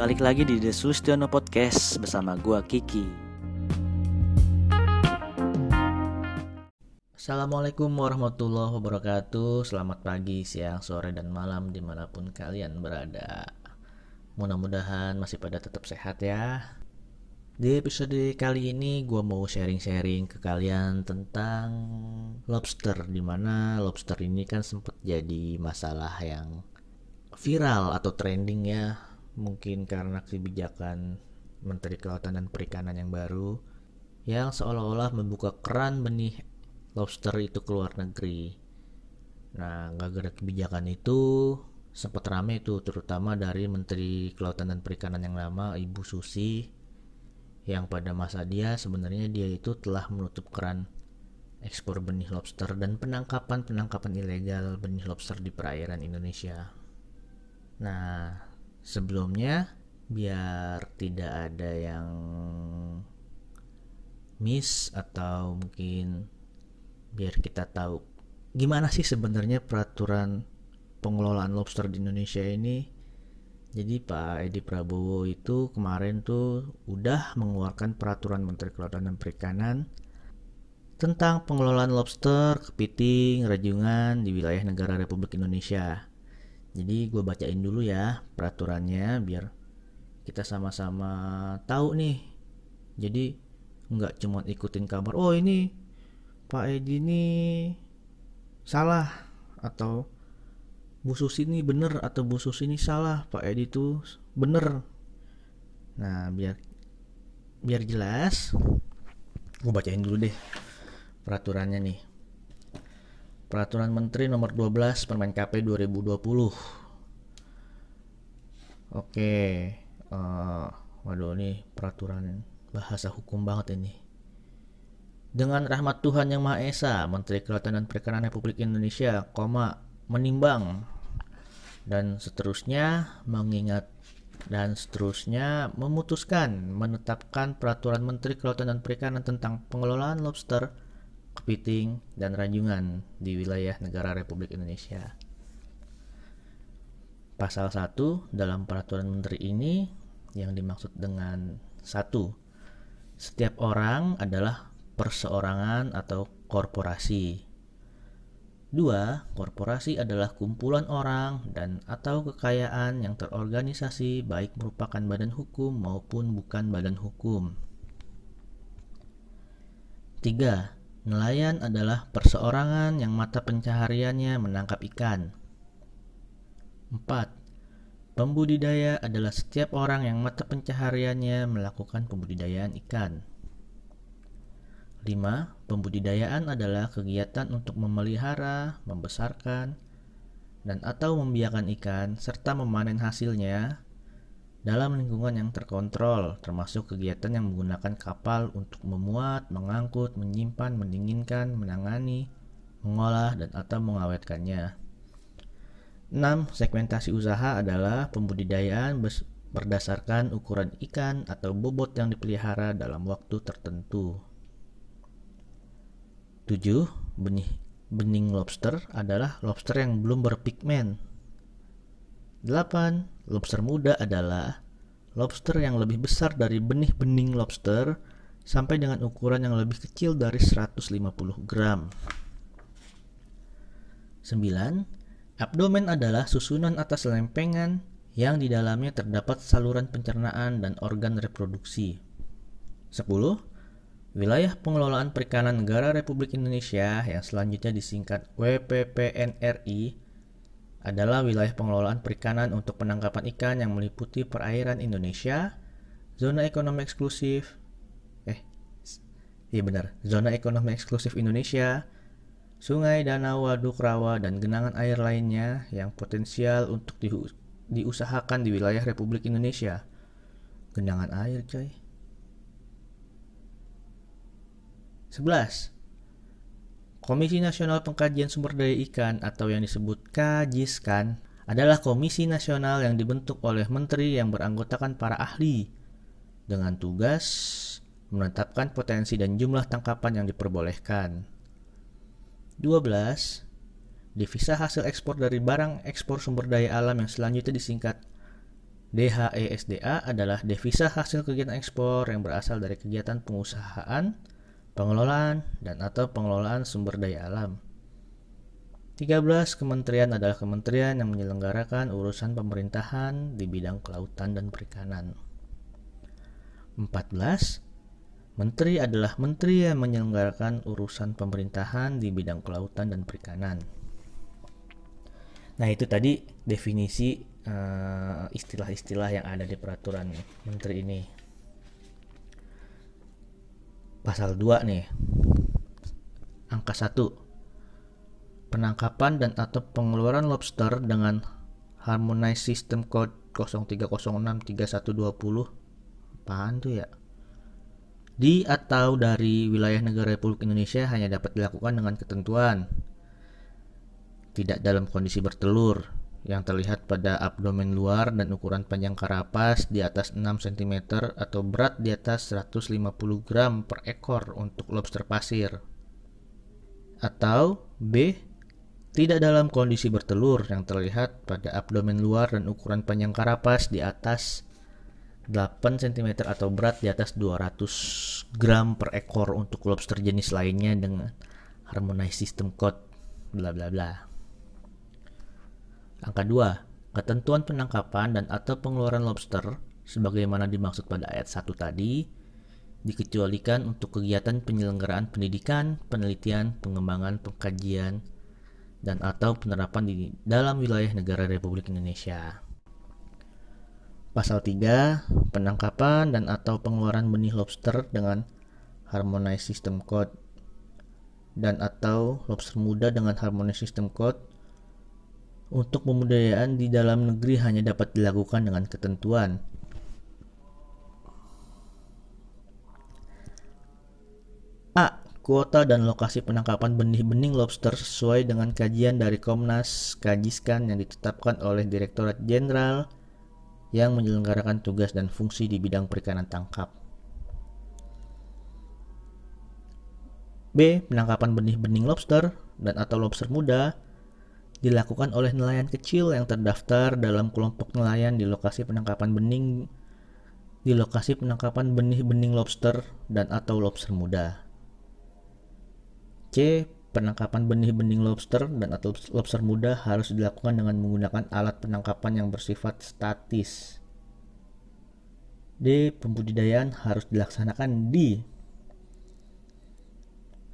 Balik lagi di The Sulistiono Podcast bersama gua Kiki. Assalamualaikum warahmatullahi wabarakatuh. Selamat pagi, siang, sore, dan malam di mana pun kalian berada. Mudah-mudahan masih pada tetap sehat ya. Di episode kali ini gue mau sharing-sharing ke kalian tentang lobster Di mana lobster ini kan sempat jadi masalah yang viral atau trending ya Mungkin karena kebijakan Menteri Kelautan dan Perikanan yang baru yang seolah-olah membuka keran benih lobster itu ke luar negeri. Nah, gara-gara kebijakan itu sempat rame itu terutama dari Menteri Kelautan dan Perikanan yang lama Ibu Susi yang pada masa dia sebenarnya dia itu telah menutup keran ekspor benih lobster dan penangkapan-penangkapan ilegal benih lobster di perairan Indonesia. Nah, sebelumnya biar tidak ada yang miss atau mungkin biar kita tahu gimana sih sebenarnya peraturan pengelolaan lobster di Indonesia ini. Jadi Pak Edi Prabowo itu kemarin tuh udah mengeluarkan peraturan Menteri Kelautan dan Perikanan tentang pengelolaan lobster, kepiting, rajungan di wilayah negara Republik Indonesia. Jadi gue bacain dulu ya peraturannya biar kita sama-sama tahu nih. Jadi nggak cuma ikutin kabar, oh ini Pak Edi ini salah atau Bu Susi ini bener atau Bu Susi ini salah Pak Edi itu bener nah biar biar jelas gue bacain dulu deh peraturannya nih peraturan menteri nomor 12 permen KP 2020 oke uh, waduh nih peraturan bahasa hukum banget ini. Dengan rahmat Tuhan Yang Maha Esa, Menteri Kelautan dan Perikanan Republik Indonesia, koma, menimbang. Dan seterusnya mengingat dan seterusnya memutuskan menetapkan peraturan Menteri Kelautan dan Perikanan tentang pengelolaan lobster, kepiting, dan ranjungan di wilayah negara Republik Indonesia. Pasal 1 dalam peraturan menteri ini yang dimaksud dengan satu Setiap orang adalah perseorangan atau korporasi. Dua, korporasi adalah kumpulan orang dan atau kekayaan yang terorganisasi baik merupakan badan hukum maupun bukan badan hukum. Tiga, nelayan adalah perseorangan yang mata pencahariannya menangkap ikan. Empat, pembudidaya adalah setiap orang yang mata pencahariannya melakukan pembudidayaan ikan. 5. Pembudidayaan adalah kegiatan untuk memelihara, membesarkan, dan atau membiarkan ikan serta memanen hasilnya dalam lingkungan yang terkontrol, termasuk kegiatan yang menggunakan kapal untuk memuat, mengangkut, menyimpan, mendinginkan, menangani, mengolah, dan atau mengawetkannya. 6. Segmentasi usaha adalah pembudidayaan berdasarkan ukuran ikan atau bobot yang dipelihara dalam waktu tertentu. 7. Benih bening lobster adalah lobster yang belum berpigmen. 8. Lobster muda adalah lobster yang lebih besar dari benih bening lobster sampai dengan ukuran yang lebih kecil dari 150 gram. 9. Abdomen adalah susunan atas lempengan yang di dalamnya terdapat saluran pencernaan dan organ reproduksi. 10. Wilayah Pengelolaan Perikanan Negara Republik Indonesia yang selanjutnya disingkat WPPNRI adalah wilayah pengelolaan perikanan untuk penangkapan ikan yang meliputi perairan Indonesia, zona ekonomi eksklusif, eh, iya benar, zona ekonomi eksklusif Indonesia, sungai, danau, waduk, rawa, dan genangan air lainnya yang potensial untuk di, diusahakan di wilayah Republik Indonesia. Genangan air, coy. 11. Komisi Nasional Pengkajian Sumber Daya Ikan atau yang disebut KAJISKAN adalah komisi nasional yang dibentuk oleh menteri yang beranggotakan para ahli dengan tugas menetapkan potensi dan jumlah tangkapan yang diperbolehkan. 12. Devisa hasil ekspor dari barang ekspor sumber daya alam yang selanjutnya disingkat DHESDA adalah devisa hasil kegiatan ekspor yang berasal dari kegiatan pengusahaan, pengelolaan, dan atau pengelolaan sumber daya alam. 13 kementerian adalah kementerian yang menyelenggarakan urusan pemerintahan di bidang kelautan dan perikanan. 14 Menteri adalah menteri yang menyelenggarakan urusan pemerintahan di bidang kelautan dan perikanan. Nah, itu tadi definisi eh, istilah-istilah yang ada di peraturan menteri ini. Pasal 2 nih. Angka 1. Penangkapan dan atau pengeluaran lobster dengan Harmonized System Code 03063120. Apaan tuh ya? di atau dari wilayah negara Republik Indonesia hanya dapat dilakukan dengan ketentuan tidak dalam kondisi bertelur yang terlihat pada abdomen luar dan ukuran panjang karapas di atas 6 cm atau berat di atas 150 gram per ekor untuk lobster pasir. Atau B. Tidak dalam kondisi bertelur yang terlihat pada abdomen luar dan ukuran panjang karapas di atas 8 cm atau berat di atas 200 gram per ekor untuk lobster jenis lainnya dengan harmonized system code bla bla bla. Angka 2. Ketentuan penangkapan dan atau pengeluaran lobster sebagaimana dimaksud pada ayat 1 tadi dikecualikan untuk kegiatan penyelenggaraan pendidikan, penelitian, pengembangan, pengkajian, dan atau penerapan di dalam wilayah negara Republik Indonesia. Pasal 3, penangkapan dan atau pengeluaran benih lobster dengan Harmonized System Code dan atau lobster muda dengan Harmonized System Code untuk pembudayaan di dalam negeri hanya dapat dilakukan dengan ketentuan A. Kuota dan lokasi penangkapan benih-benih lobster sesuai dengan kajian dari Komnas Kajiskan yang ditetapkan oleh Direktorat Jenderal yang menyelenggarakan tugas dan fungsi di bidang perikanan tangkap. B. Penangkapan benih-benih lobster dan atau lobster muda dilakukan oleh nelayan kecil yang terdaftar dalam kelompok nelayan di lokasi penangkapan benih di lokasi penangkapan benih-benih lobster dan atau lobster muda. C penangkapan benih-benih lobster dan atau lobster muda harus dilakukan dengan menggunakan alat penangkapan yang bersifat statis. D. Pembudidayaan harus dilaksanakan di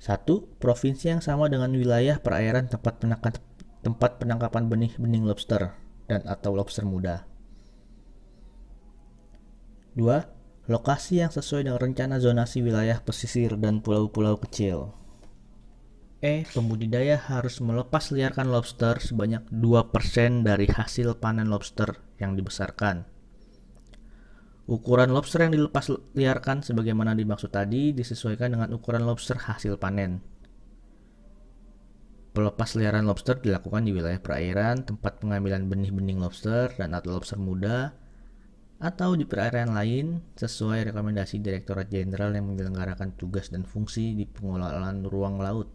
satu Provinsi yang sama dengan wilayah perairan tempat penangkapan tempat penangkapan benih-benih lobster dan atau lobster muda. 2. Lokasi yang sesuai dengan rencana zonasi wilayah pesisir dan pulau-pulau kecil. E. Pembudidaya harus melepas liarkan lobster sebanyak 2% dari hasil panen lobster yang dibesarkan. Ukuran lobster yang dilepas liarkan sebagaimana dimaksud tadi disesuaikan dengan ukuran lobster hasil panen. Pelepas liaran lobster dilakukan di wilayah perairan, tempat pengambilan benih-benih lobster dan atau lobster muda, atau di perairan lain sesuai rekomendasi Direktorat Jenderal yang menyelenggarakan tugas dan fungsi di pengelolaan ruang laut.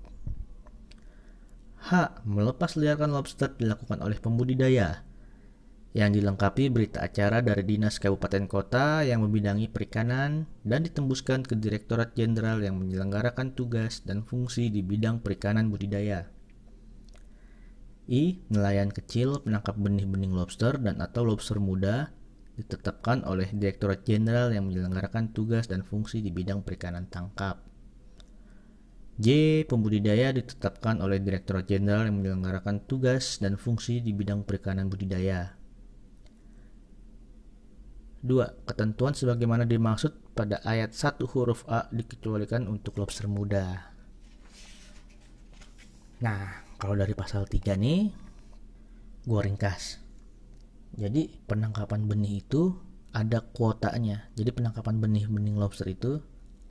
H. Melepas liarkan lobster dilakukan oleh pembudidaya yang dilengkapi berita acara dari Dinas Kabupaten Kota yang membidangi perikanan dan ditembuskan ke Direktorat Jenderal yang menyelenggarakan tugas dan fungsi di bidang perikanan budidaya. I. Nelayan kecil penangkap benih-benih lobster dan atau lobster muda ditetapkan oleh Direktorat Jenderal yang menyelenggarakan tugas dan fungsi di bidang perikanan tangkap. J. Pembudidaya ditetapkan oleh Direktorat Jenderal yang menyelenggarakan tugas dan fungsi di bidang perikanan budidaya. 2. Ketentuan sebagaimana dimaksud pada ayat 1 huruf A dikecualikan untuk lobster muda. Nah, kalau dari pasal 3 nih, gue ringkas. Jadi, penangkapan benih itu ada kuotanya. Jadi, penangkapan benih-benih lobster itu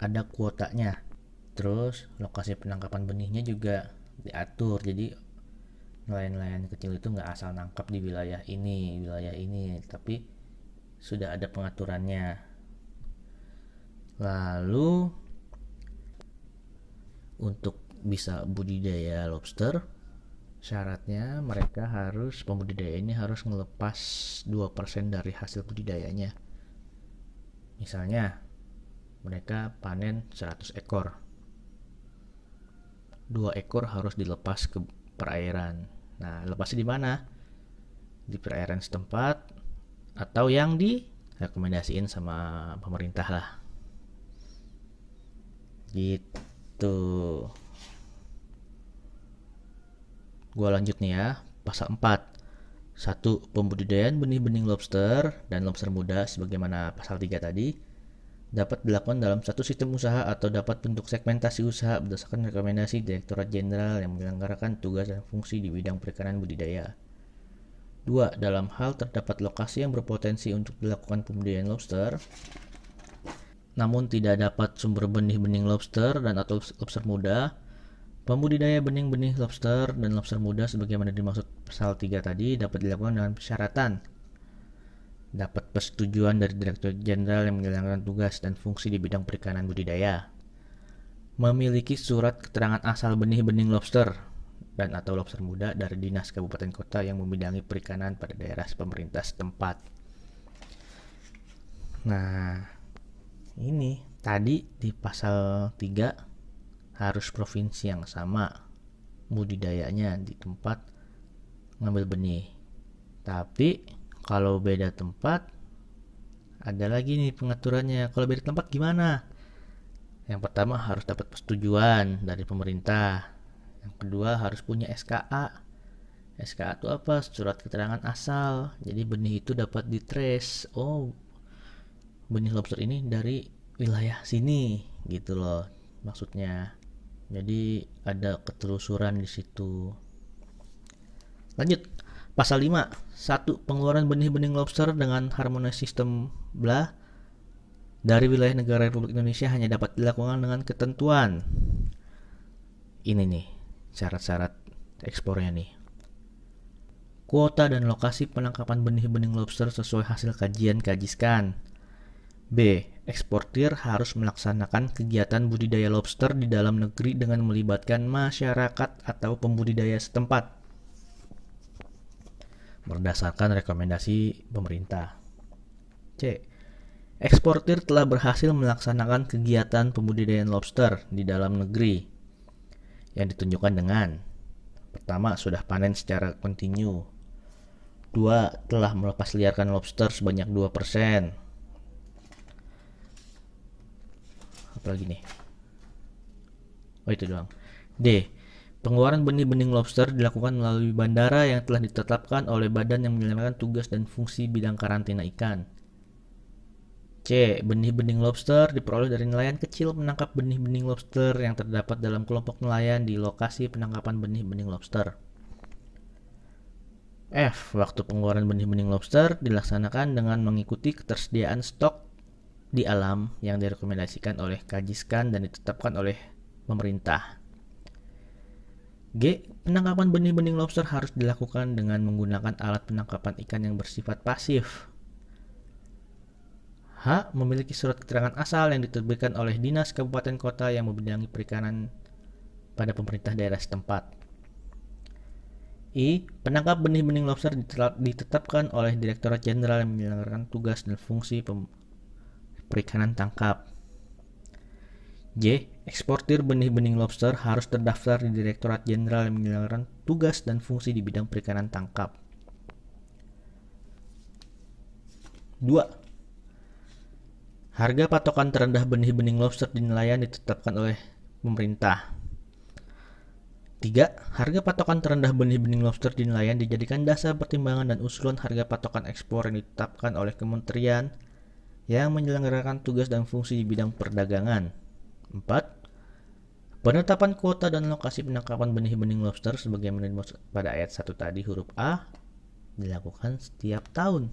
ada kuotanya terus lokasi penangkapan benihnya juga diatur jadi nelayan-nelayan kecil itu nggak asal nangkap di wilayah ini wilayah ini tapi sudah ada pengaturannya lalu untuk bisa budidaya lobster Syaratnya mereka harus pembudidaya ini harus melepas 2% dari hasil budidayanya. Misalnya mereka panen 100 ekor. Dua ekor harus dilepas ke perairan. Nah, lepasnya di mana? Di perairan setempat atau yang direkomendasiin sama pemerintah lah. Gitu. Gua lanjut nih ya, pasal 4. Satu, pembudidayaan benih-benih lobster dan lobster muda sebagaimana pasal 3 tadi dapat dilakukan dalam satu sistem usaha atau dapat bentuk segmentasi usaha berdasarkan rekomendasi Direktorat Jenderal yang menyelenggarakan tugas dan fungsi di bidang perikanan budidaya. 2. Dalam hal terdapat lokasi yang berpotensi untuk dilakukan pembudidayaan lobster, namun tidak dapat sumber benih-benih lobster dan atau lobster muda, pembudidaya benih-benih lobster dan lobster muda sebagaimana dimaksud pasal 3 tadi dapat dilakukan dengan persyaratan dapat persetujuan dari Direktur Jenderal yang menjalankan tugas dan fungsi di bidang perikanan budidaya, memiliki surat keterangan asal benih-benih lobster dan atau lobster muda dari dinas kabupaten kota yang membidangi perikanan pada daerah pemerintah setempat. Nah, ini tadi di pasal 3 harus provinsi yang sama budidayanya di tempat ngambil benih. Tapi kalau beda tempat ada lagi nih pengaturannya. Kalau beda tempat gimana? Yang pertama harus dapat persetujuan dari pemerintah. Yang kedua harus punya SKA SKA itu apa? Surat keterangan asal. Jadi benih itu dapat ditrace oh benih lobster ini dari wilayah sini gitu loh maksudnya jadi ada ketelusuran di situ lanjut Pasal 5. 1. Pengeluaran benih-benih lobster dengan harmonis sistem bla dari wilayah negara Republik Indonesia hanya dapat dilakukan dengan ketentuan. Ini nih, syarat-syarat ekspornya nih. Kuota dan lokasi penangkapan benih-benih lobster sesuai hasil kajian kajiskan. B. Eksportir harus melaksanakan kegiatan budidaya lobster di dalam negeri dengan melibatkan masyarakat atau pembudidaya setempat berdasarkan rekomendasi pemerintah. C. Eksportir telah berhasil melaksanakan kegiatan pembudidayaan lobster di dalam negeri yang ditunjukkan dengan pertama sudah panen secara kontinu dua telah melepas liarkan lobster sebanyak 2% apalagi nih oh itu doang D Pengeluaran benih-benih lobster dilakukan melalui bandara yang telah ditetapkan oleh badan yang menjalankan tugas dan fungsi bidang karantina ikan. C. Benih-benih lobster diperoleh dari nelayan kecil menangkap benih-benih lobster yang terdapat dalam kelompok nelayan di lokasi penangkapan benih-benih lobster. F. Waktu pengeluaran benih-benih lobster dilaksanakan dengan mengikuti ketersediaan stok di alam yang direkomendasikan oleh Kajiskan dan ditetapkan oleh pemerintah. G. Penangkapan benih-benih lobster harus dilakukan dengan menggunakan alat penangkapan ikan yang bersifat pasif. H. Memiliki surat keterangan asal yang diterbitkan oleh dinas kabupaten kota yang membidangi perikanan pada pemerintah daerah setempat. I. Penangkap benih-benih lobster ditetapkan oleh Direktorat Jenderal yang menjalankan tugas dan fungsi perikanan tangkap. J. Eksportir benih-benih lobster harus terdaftar di Direktorat Jenderal yang menjalankan tugas dan fungsi di bidang perikanan tangkap. 2. Harga patokan terendah benih-benih lobster di nelayan ditetapkan oleh pemerintah. 3. Harga patokan terendah benih-benih lobster di nelayan dijadikan dasar pertimbangan dan usulan harga patokan ekspor yang ditetapkan oleh kementerian yang menyelenggarakan tugas dan fungsi di bidang perdagangan. 4. Penetapan kuota dan lokasi penangkapan benih-benih lobster sebagaimana dimaksud pada ayat 1 tadi huruf A dilakukan setiap tahun.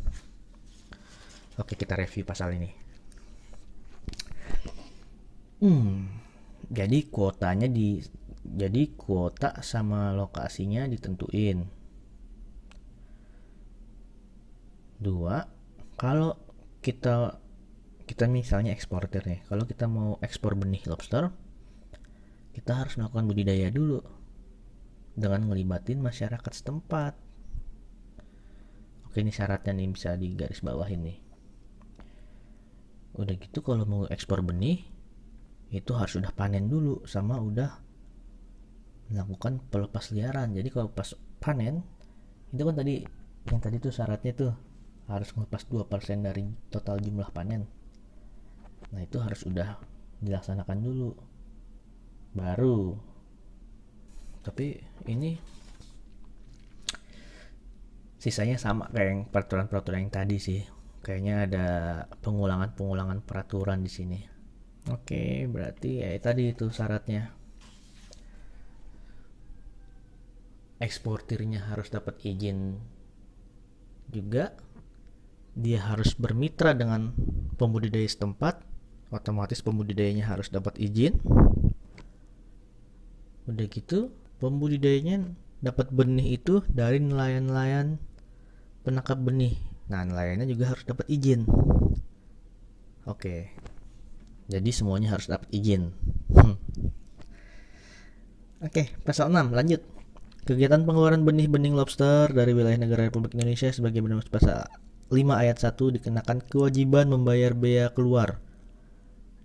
Oke, kita review pasal ini. Hmm, jadi kuotanya di jadi kuota sama lokasinya ditentuin. Dua, kalau kita kita misalnya eksportir nih, kalau kita mau ekspor benih lobster, kita harus melakukan budidaya dulu dengan ngelibatin masyarakat setempat. Oke ini syaratnya nih bisa di garis bawah ini. Udah gitu kalau mau ekspor benih itu harus udah panen dulu sama udah melakukan pelepas liaran. Jadi kalau pas panen itu kan tadi yang tadi tuh syaratnya tuh harus melepas 2% dari total jumlah panen. Nah, itu harus udah dilaksanakan dulu. Baru. Tapi ini sisanya sama kayak yang peraturan-peraturan yang tadi sih. Kayaknya ada pengulangan-pengulangan peraturan di sini. Oke berarti ya tadi itu syaratnya. Eksportirnya harus dapat izin juga. Dia harus bermitra dengan pembudidaya setempat otomatis pembudidayanya harus dapat izin udah gitu pembudidayanya dapat benih itu dari nelayan-nelayan penangkap benih. Nah, nelayannya juga harus dapat izin. Oke. Jadi semuanya harus dapat izin. Hmm. Oke, pasal 6 lanjut. Kegiatan pengeluaran benih-benih lobster dari wilayah negara Republik Indonesia sebagai benar pasal 5 ayat 1 dikenakan kewajiban membayar bea keluar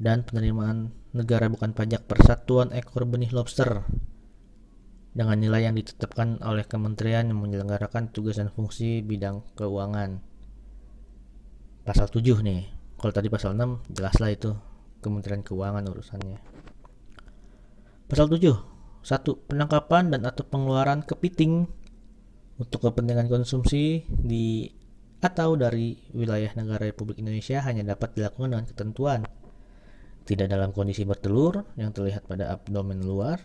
dan penerimaan negara bukan pajak persatuan ekor benih lobster dengan nilai yang ditetapkan oleh kementerian yang menyelenggarakan tugas dan fungsi bidang keuangan. Pasal 7 nih. Kalau tadi pasal 6 jelaslah itu Kementerian Keuangan urusannya. Pasal 7. 1. Penangkapan dan atau pengeluaran kepiting untuk kepentingan konsumsi di atau dari wilayah negara Republik Indonesia hanya dapat dilakukan dengan ketentuan tidak dalam kondisi bertelur yang terlihat pada abdomen luar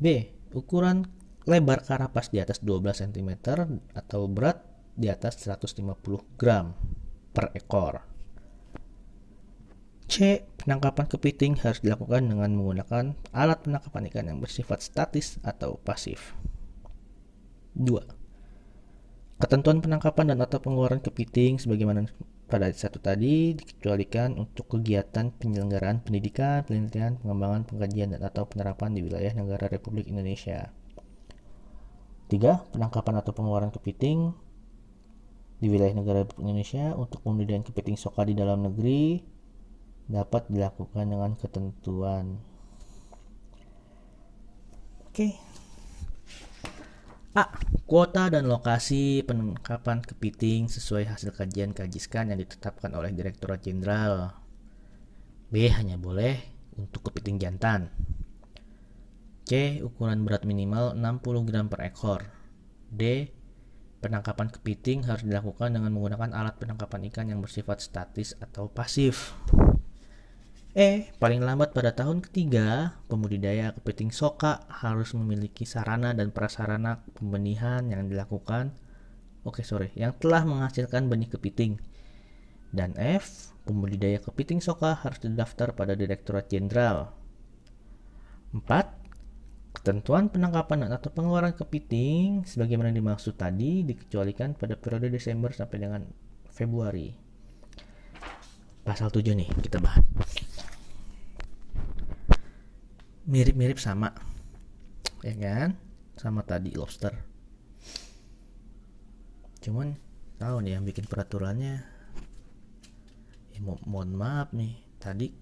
B. Ukuran lebar karapas di atas 12 cm atau berat di atas 150 gram per ekor. C. Penangkapan kepiting harus dilakukan dengan menggunakan alat penangkapan ikan yang bersifat statis atau pasif. 2. Ketentuan penangkapan dan atau pengeluaran kepiting sebagaimana pada ayat satu tadi dikecualikan untuk kegiatan penyelenggaraan pendidikan, penelitian, pengembangan, pengkajian, dan atau penerapan di wilayah negara Republik Indonesia. 3. Penangkapan atau pengeluaran kepiting di wilayah negara Republik Indonesia untuk pembudidayaan kepiting soka di dalam negeri dapat dilakukan dengan ketentuan. Oke. Okay. A. Kuota dan lokasi penangkapan kepiting sesuai hasil kajian kajiskan yang ditetapkan oleh Direktorat Jenderal. B. Hanya boleh untuk kepiting jantan. C. Ukuran berat minimal 60 gram per ekor. D. Penangkapan kepiting harus dilakukan dengan menggunakan alat penangkapan ikan yang bersifat statis atau pasif. E. Paling lambat pada tahun ketiga, pembudidaya kepiting soka harus memiliki sarana dan prasarana pembenihan yang dilakukan Oke, sorry, yang telah menghasilkan benih kepiting. Dan F, pembudidaya kepiting soka harus terdaftar pada Direktorat Jenderal. 4. Ketentuan penangkapan atau pengeluaran kepiting sebagaimana dimaksud tadi dikecualikan pada periode Desember sampai dengan Februari. Pasal 7 nih kita bahas mirip-mirip sama ya kan? Sama tadi lobster. Cuman tahu nih yang bikin peraturannya. Ya mo mohon maaf nih tadi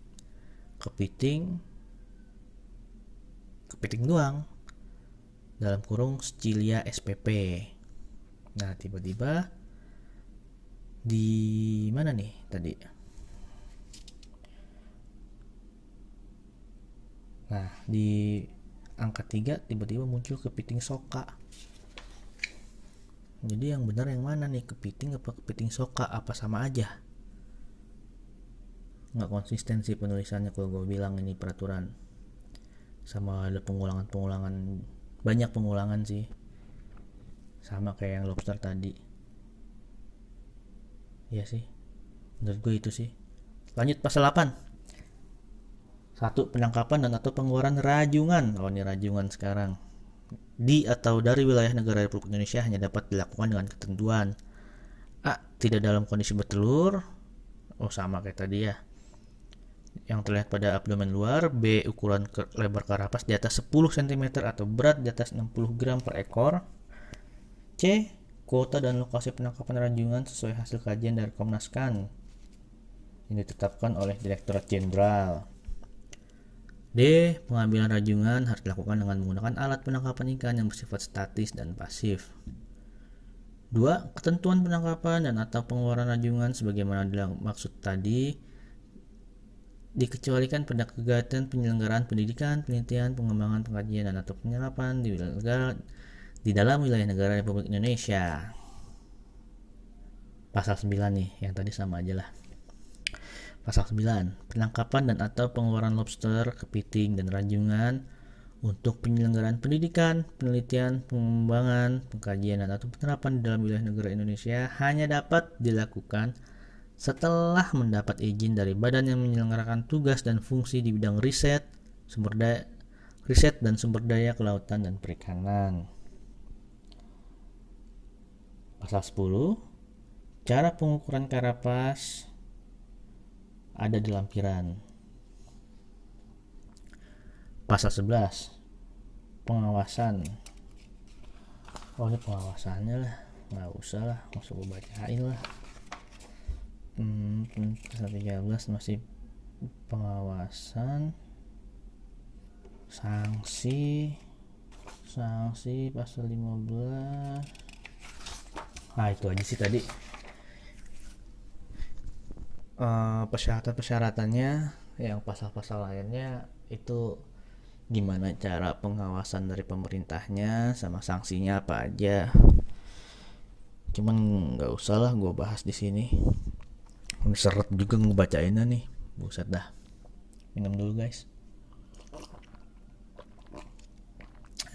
kepiting kepiting doang dalam kurung Scilia SPP nah tiba-tiba di mana nih tadi Nah, di angka 3 tiba-tiba muncul kepiting soka. Jadi yang benar yang mana nih? Kepiting apa kepiting soka? Apa sama aja? Nggak konsistensi penulisannya kalau gue bilang ini peraturan. Sama ada pengulangan-pengulangan. Banyak pengulangan sih. Sama kayak yang lobster tadi. Iya sih. Menurut gue itu sih. Lanjut pasal 8 satu, penangkapan dan atau pengeluaran rajungan. Oh, ini rajungan sekarang. Di atau dari wilayah negara Republik Indonesia hanya dapat dilakukan dengan ketentuan A. Tidak dalam kondisi bertelur. Oh, sama kayak tadi ya. yang terlihat pada abdomen luar, B. Ukuran ke lebar karapas di atas 10 cm atau berat di atas 60 gram per ekor, C. Kuota dan lokasi penangkapan ranjungan sesuai hasil kajian dari Komnas KAN yang ditetapkan oleh Direktorat Jenderal. D. Pengambilan rajungan harus dilakukan dengan menggunakan alat penangkapan ikan yang bersifat statis dan pasif. 2. Ketentuan penangkapan dan atau pengeluaran rajungan sebagaimana dimaksud tadi dikecualikan pada kegiatan penyelenggaraan pendidikan, penelitian, pengembangan, pengkajian, dan atau penyerapan di wilayah di dalam wilayah negara Republik Indonesia. Pasal 9 nih, yang tadi sama aja lah. Pasal 9. Penangkapan dan atau pengeluaran lobster, kepiting, dan ranjungan untuk penyelenggaraan pendidikan, penelitian, pengembangan, pengkajian, dan atau penerapan di dalam wilayah negara Indonesia hanya dapat dilakukan setelah mendapat izin dari badan yang menyelenggarakan tugas dan fungsi di bidang riset, sumber daya, riset dan sumber daya kelautan dan perikanan. Pasal 10. Cara pengukuran karapas ada di lampiran. Pasal 11 Pengawasan. Oh ini pengawasannya lah. Nggak usah lah usah gue bacain lah. Hmm, pasal 13 masih pengawasan. Sanksi. Sanksi pasal 15 nah itu aja sih tadi uh, persyaratan-persyaratannya yang pasal-pasal lainnya itu gimana cara pengawasan dari pemerintahnya sama sanksinya apa aja. Cuman nggak usah lah gue bahas di sini. Ini seret juga ngebacainnya nih. Buset dah. Minum dulu guys.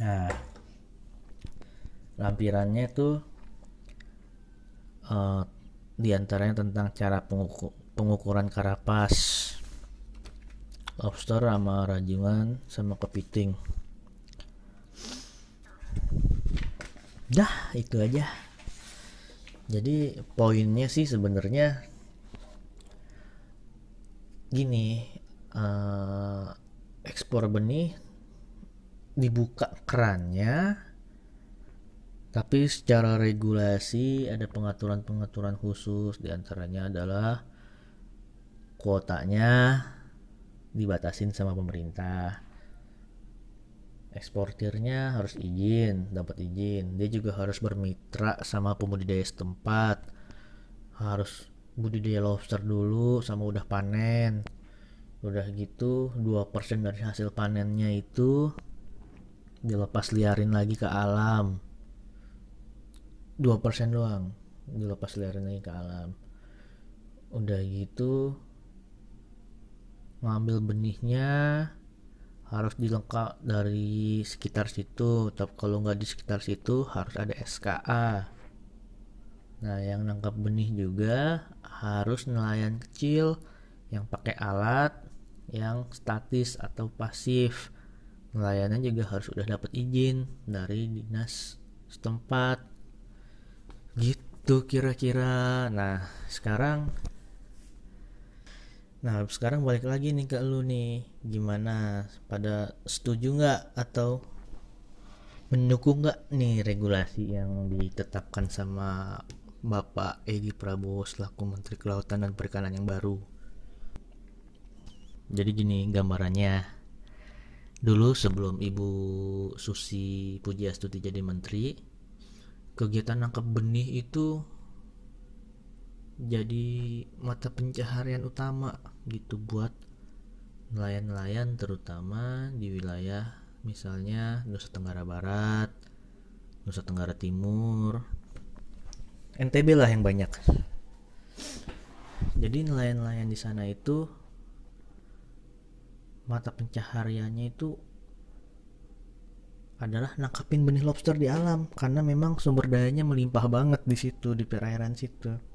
Nah lampirannya tuh uh, di antaranya tentang cara pengukur, pengukuran karapas lobster sama rajungan sama kepiting. Dah itu aja. Jadi poinnya sih sebenarnya gini uh, ekspor benih dibuka kerannya tapi secara regulasi ada pengaturan-pengaturan khusus di antaranya adalah kuotanya dibatasin sama pemerintah. Eksportirnya harus izin dapat izin. Dia juga harus bermitra sama pembudidaya setempat. Harus budidaya lobster dulu sama udah panen. Udah gitu 2% dari hasil panennya itu dilepas liarin lagi ke alam. 2% doang dilepas liarin lagi ke alam. Udah gitu ngambil benihnya harus dilengkap dari sekitar situ. Tapi kalau nggak di sekitar situ harus ada SKA nah yang nangkap benih juga harus nelayan kecil yang pakai alat yang statis atau pasif. Nelayannya juga harus udah dapat izin dari dinas setempat. Gitu kira-kira. Nah sekarang Nah sekarang balik lagi nih ke lu nih. Gimana? Pada setuju nggak? Atau mendukung nggak nih regulasi yang ditetapkan sama Bapak Edi Prabowo selaku Menteri Kelautan dan Perikanan yang baru? Jadi gini gambarannya. Dulu sebelum Ibu Susi Pujiastuti jadi menteri Kegiatan nangkap benih itu jadi mata pencaharian utama gitu buat nelayan-nelayan terutama di wilayah misalnya Nusa Tenggara Barat, Nusa Tenggara Timur, NTB lah yang banyak. Jadi nelayan-nelayan di sana itu mata pencahariannya itu adalah nangkapin benih lobster di alam karena memang sumber dayanya melimpah banget di situ di perairan situ.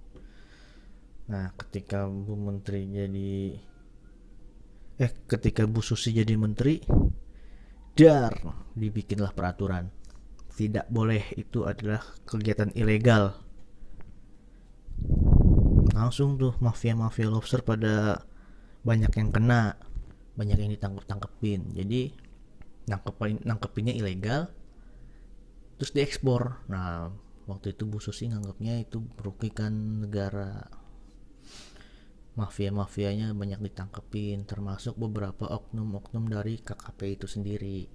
Nah, ketika Bu Menteri jadi eh ketika Bu Susi jadi menteri, dar dibikinlah peraturan. Tidak boleh itu adalah kegiatan ilegal. Langsung tuh mafia-mafia lobster pada banyak yang kena banyak yang ditangkap tangkepin jadi nangkepin nangkepinnya ilegal terus diekspor nah waktu itu Bu Susi nganggapnya itu merugikan negara mafia-mafianya banyak ditangkepin termasuk beberapa oknum-oknum dari KKP itu sendiri.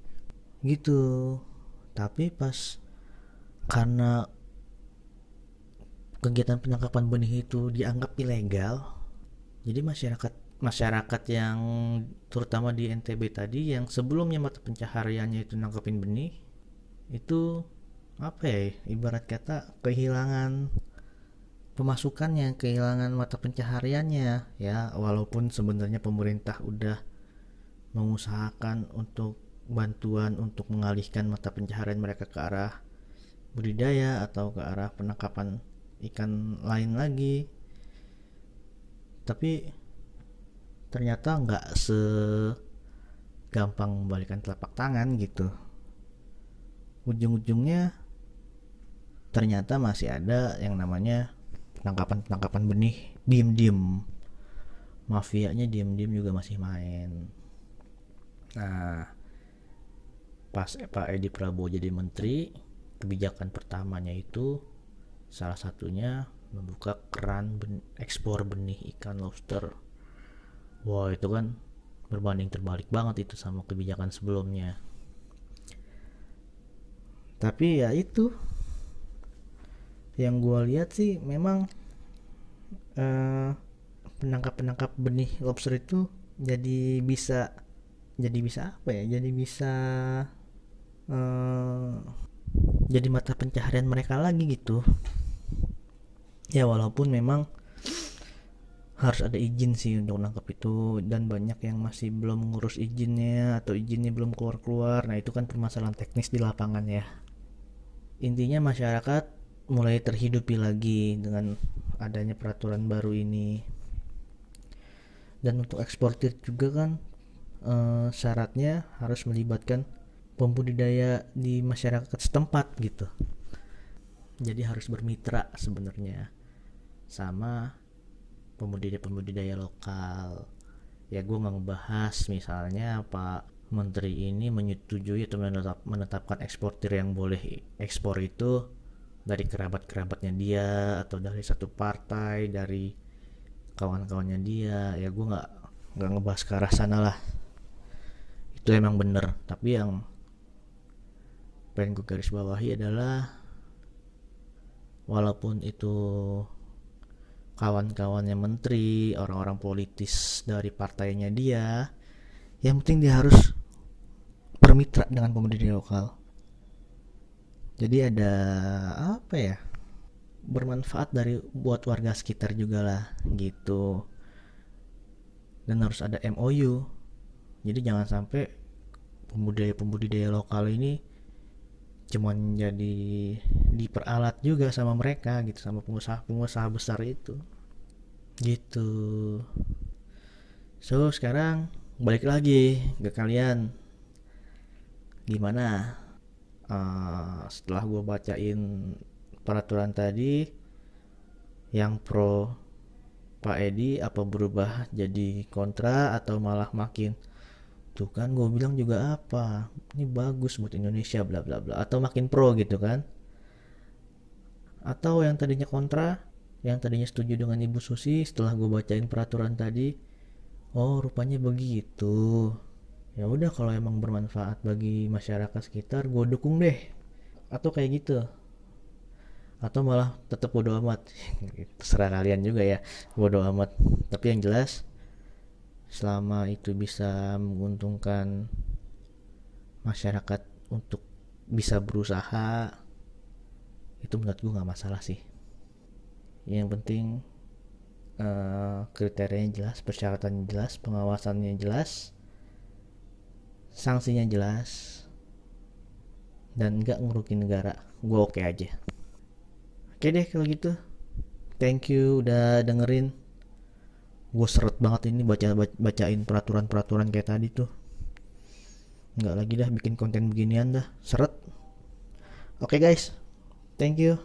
Gitu. Tapi pas karena kegiatan penangkapan benih itu dianggap ilegal jadi masyarakat masyarakat yang terutama di NTB tadi yang sebelumnya mata pencahariannya itu nangkepin benih itu apa ya ibarat kata kehilangan pemasukannya kehilangan mata pencahariannya ya. Walaupun sebenarnya pemerintah udah mengusahakan untuk bantuan untuk mengalihkan mata pencaharian mereka ke arah budidaya atau ke arah penangkapan ikan lain lagi. Tapi ternyata nggak segampang membalikan telapak tangan gitu. Ujung-ujungnya ternyata masih ada yang namanya penangkapan-penangkapan benih diem-diem. Mafianya diem-diem juga masih main. Nah pas Pak Edi Prabowo jadi menteri kebijakan pertamanya itu salah satunya membuka keran ben ekspor benih ikan lobster. Wah itu kan berbanding terbalik banget itu sama kebijakan sebelumnya. Tapi ya itu yang gue lihat sih memang uh, penangkap-penangkap benih lobster itu jadi bisa jadi bisa apa ya? Jadi bisa uh, jadi mata pencaharian mereka lagi gitu. Ya walaupun memang harus ada izin sih untuk nangkap itu dan banyak yang masih belum mengurus izinnya atau izinnya belum keluar-keluar. Nah itu kan permasalahan teknis di lapangan ya. Intinya masyarakat mulai terhidupi lagi dengan adanya peraturan baru ini. Dan untuk eksportir juga kan e, syaratnya harus melibatkan pembudidaya di masyarakat setempat gitu. Jadi harus bermitra sebenarnya sama pembudidaya-pembudidaya lokal. Ya gue nggak ngebahas misalnya Pak Menteri ini menyetujui atau menetap, menetapkan eksportir yang boleh ekspor itu dari kerabat-kerabatnya dia atau dari satu partai dari kawan-kawannya dia ya gue nggak nggak ngebahas ke arah sana lah itu emang bener tapi yang pengen gue garis bawahi adalah walaupun itu kawan-kawannya menteri, orang-orang politis dari partainya dia, yang penting dia harus bermitra dengan pembudidaya lokal. Jadi ada apa ya? Bermanfaat dari buat warga sekitar juga lah gitu. Dan harus ada MOU. Jadi jangan sampai pembudidaya-pembudidaya lokal ini cuman jadi diperalat juga sama mereka gitu sama pengusaha-pengusaha besar itu gitu so sekarang balik lagi ke kalian gimana uh, setelah gue bacain peraturan tadi yang pro Pak Edi apa berubah jadi kontra atau malah makin tuh kan gue bilang juga apa ini bagus buat Indonesia bla bla bla atau makin pro gitu kan. Atau yang tadinya kontra yang tadinya setuju dengan Ibu Susi setelah gue bacain peraturan tadi oh rupanya begitu ya udah kalau emang bermanfaat bagi masyarakat sekitar gue dukung deh. Atau kayak gitu. Atau malah tetap bodo amat. Terserah kalian juga ya. Bodo amat. Tapi yang jelas selama itu bisa menguntungkan masyarakat untuk bisa berusaha itu menurut gue nggak masalah sih. Yang penting uh, kriterianya jelas persyaratannya jelas pengawasannya jelas sanksinya jelas dan nggak ngerukin negara gue oke okay aja. Oke deh kalau gitu. Thank you udah dengerin. Gue seret banget ini baca bacain peraturan peraturan kayak tadi tuh. Nggak lagi dah bikin konten beginian dah seret. Oke okay guys thank you.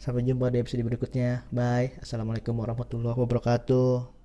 Sampai jumpa di episode berikutnya. Bye. Assalamualaikum warahmatullahi wabarakatuh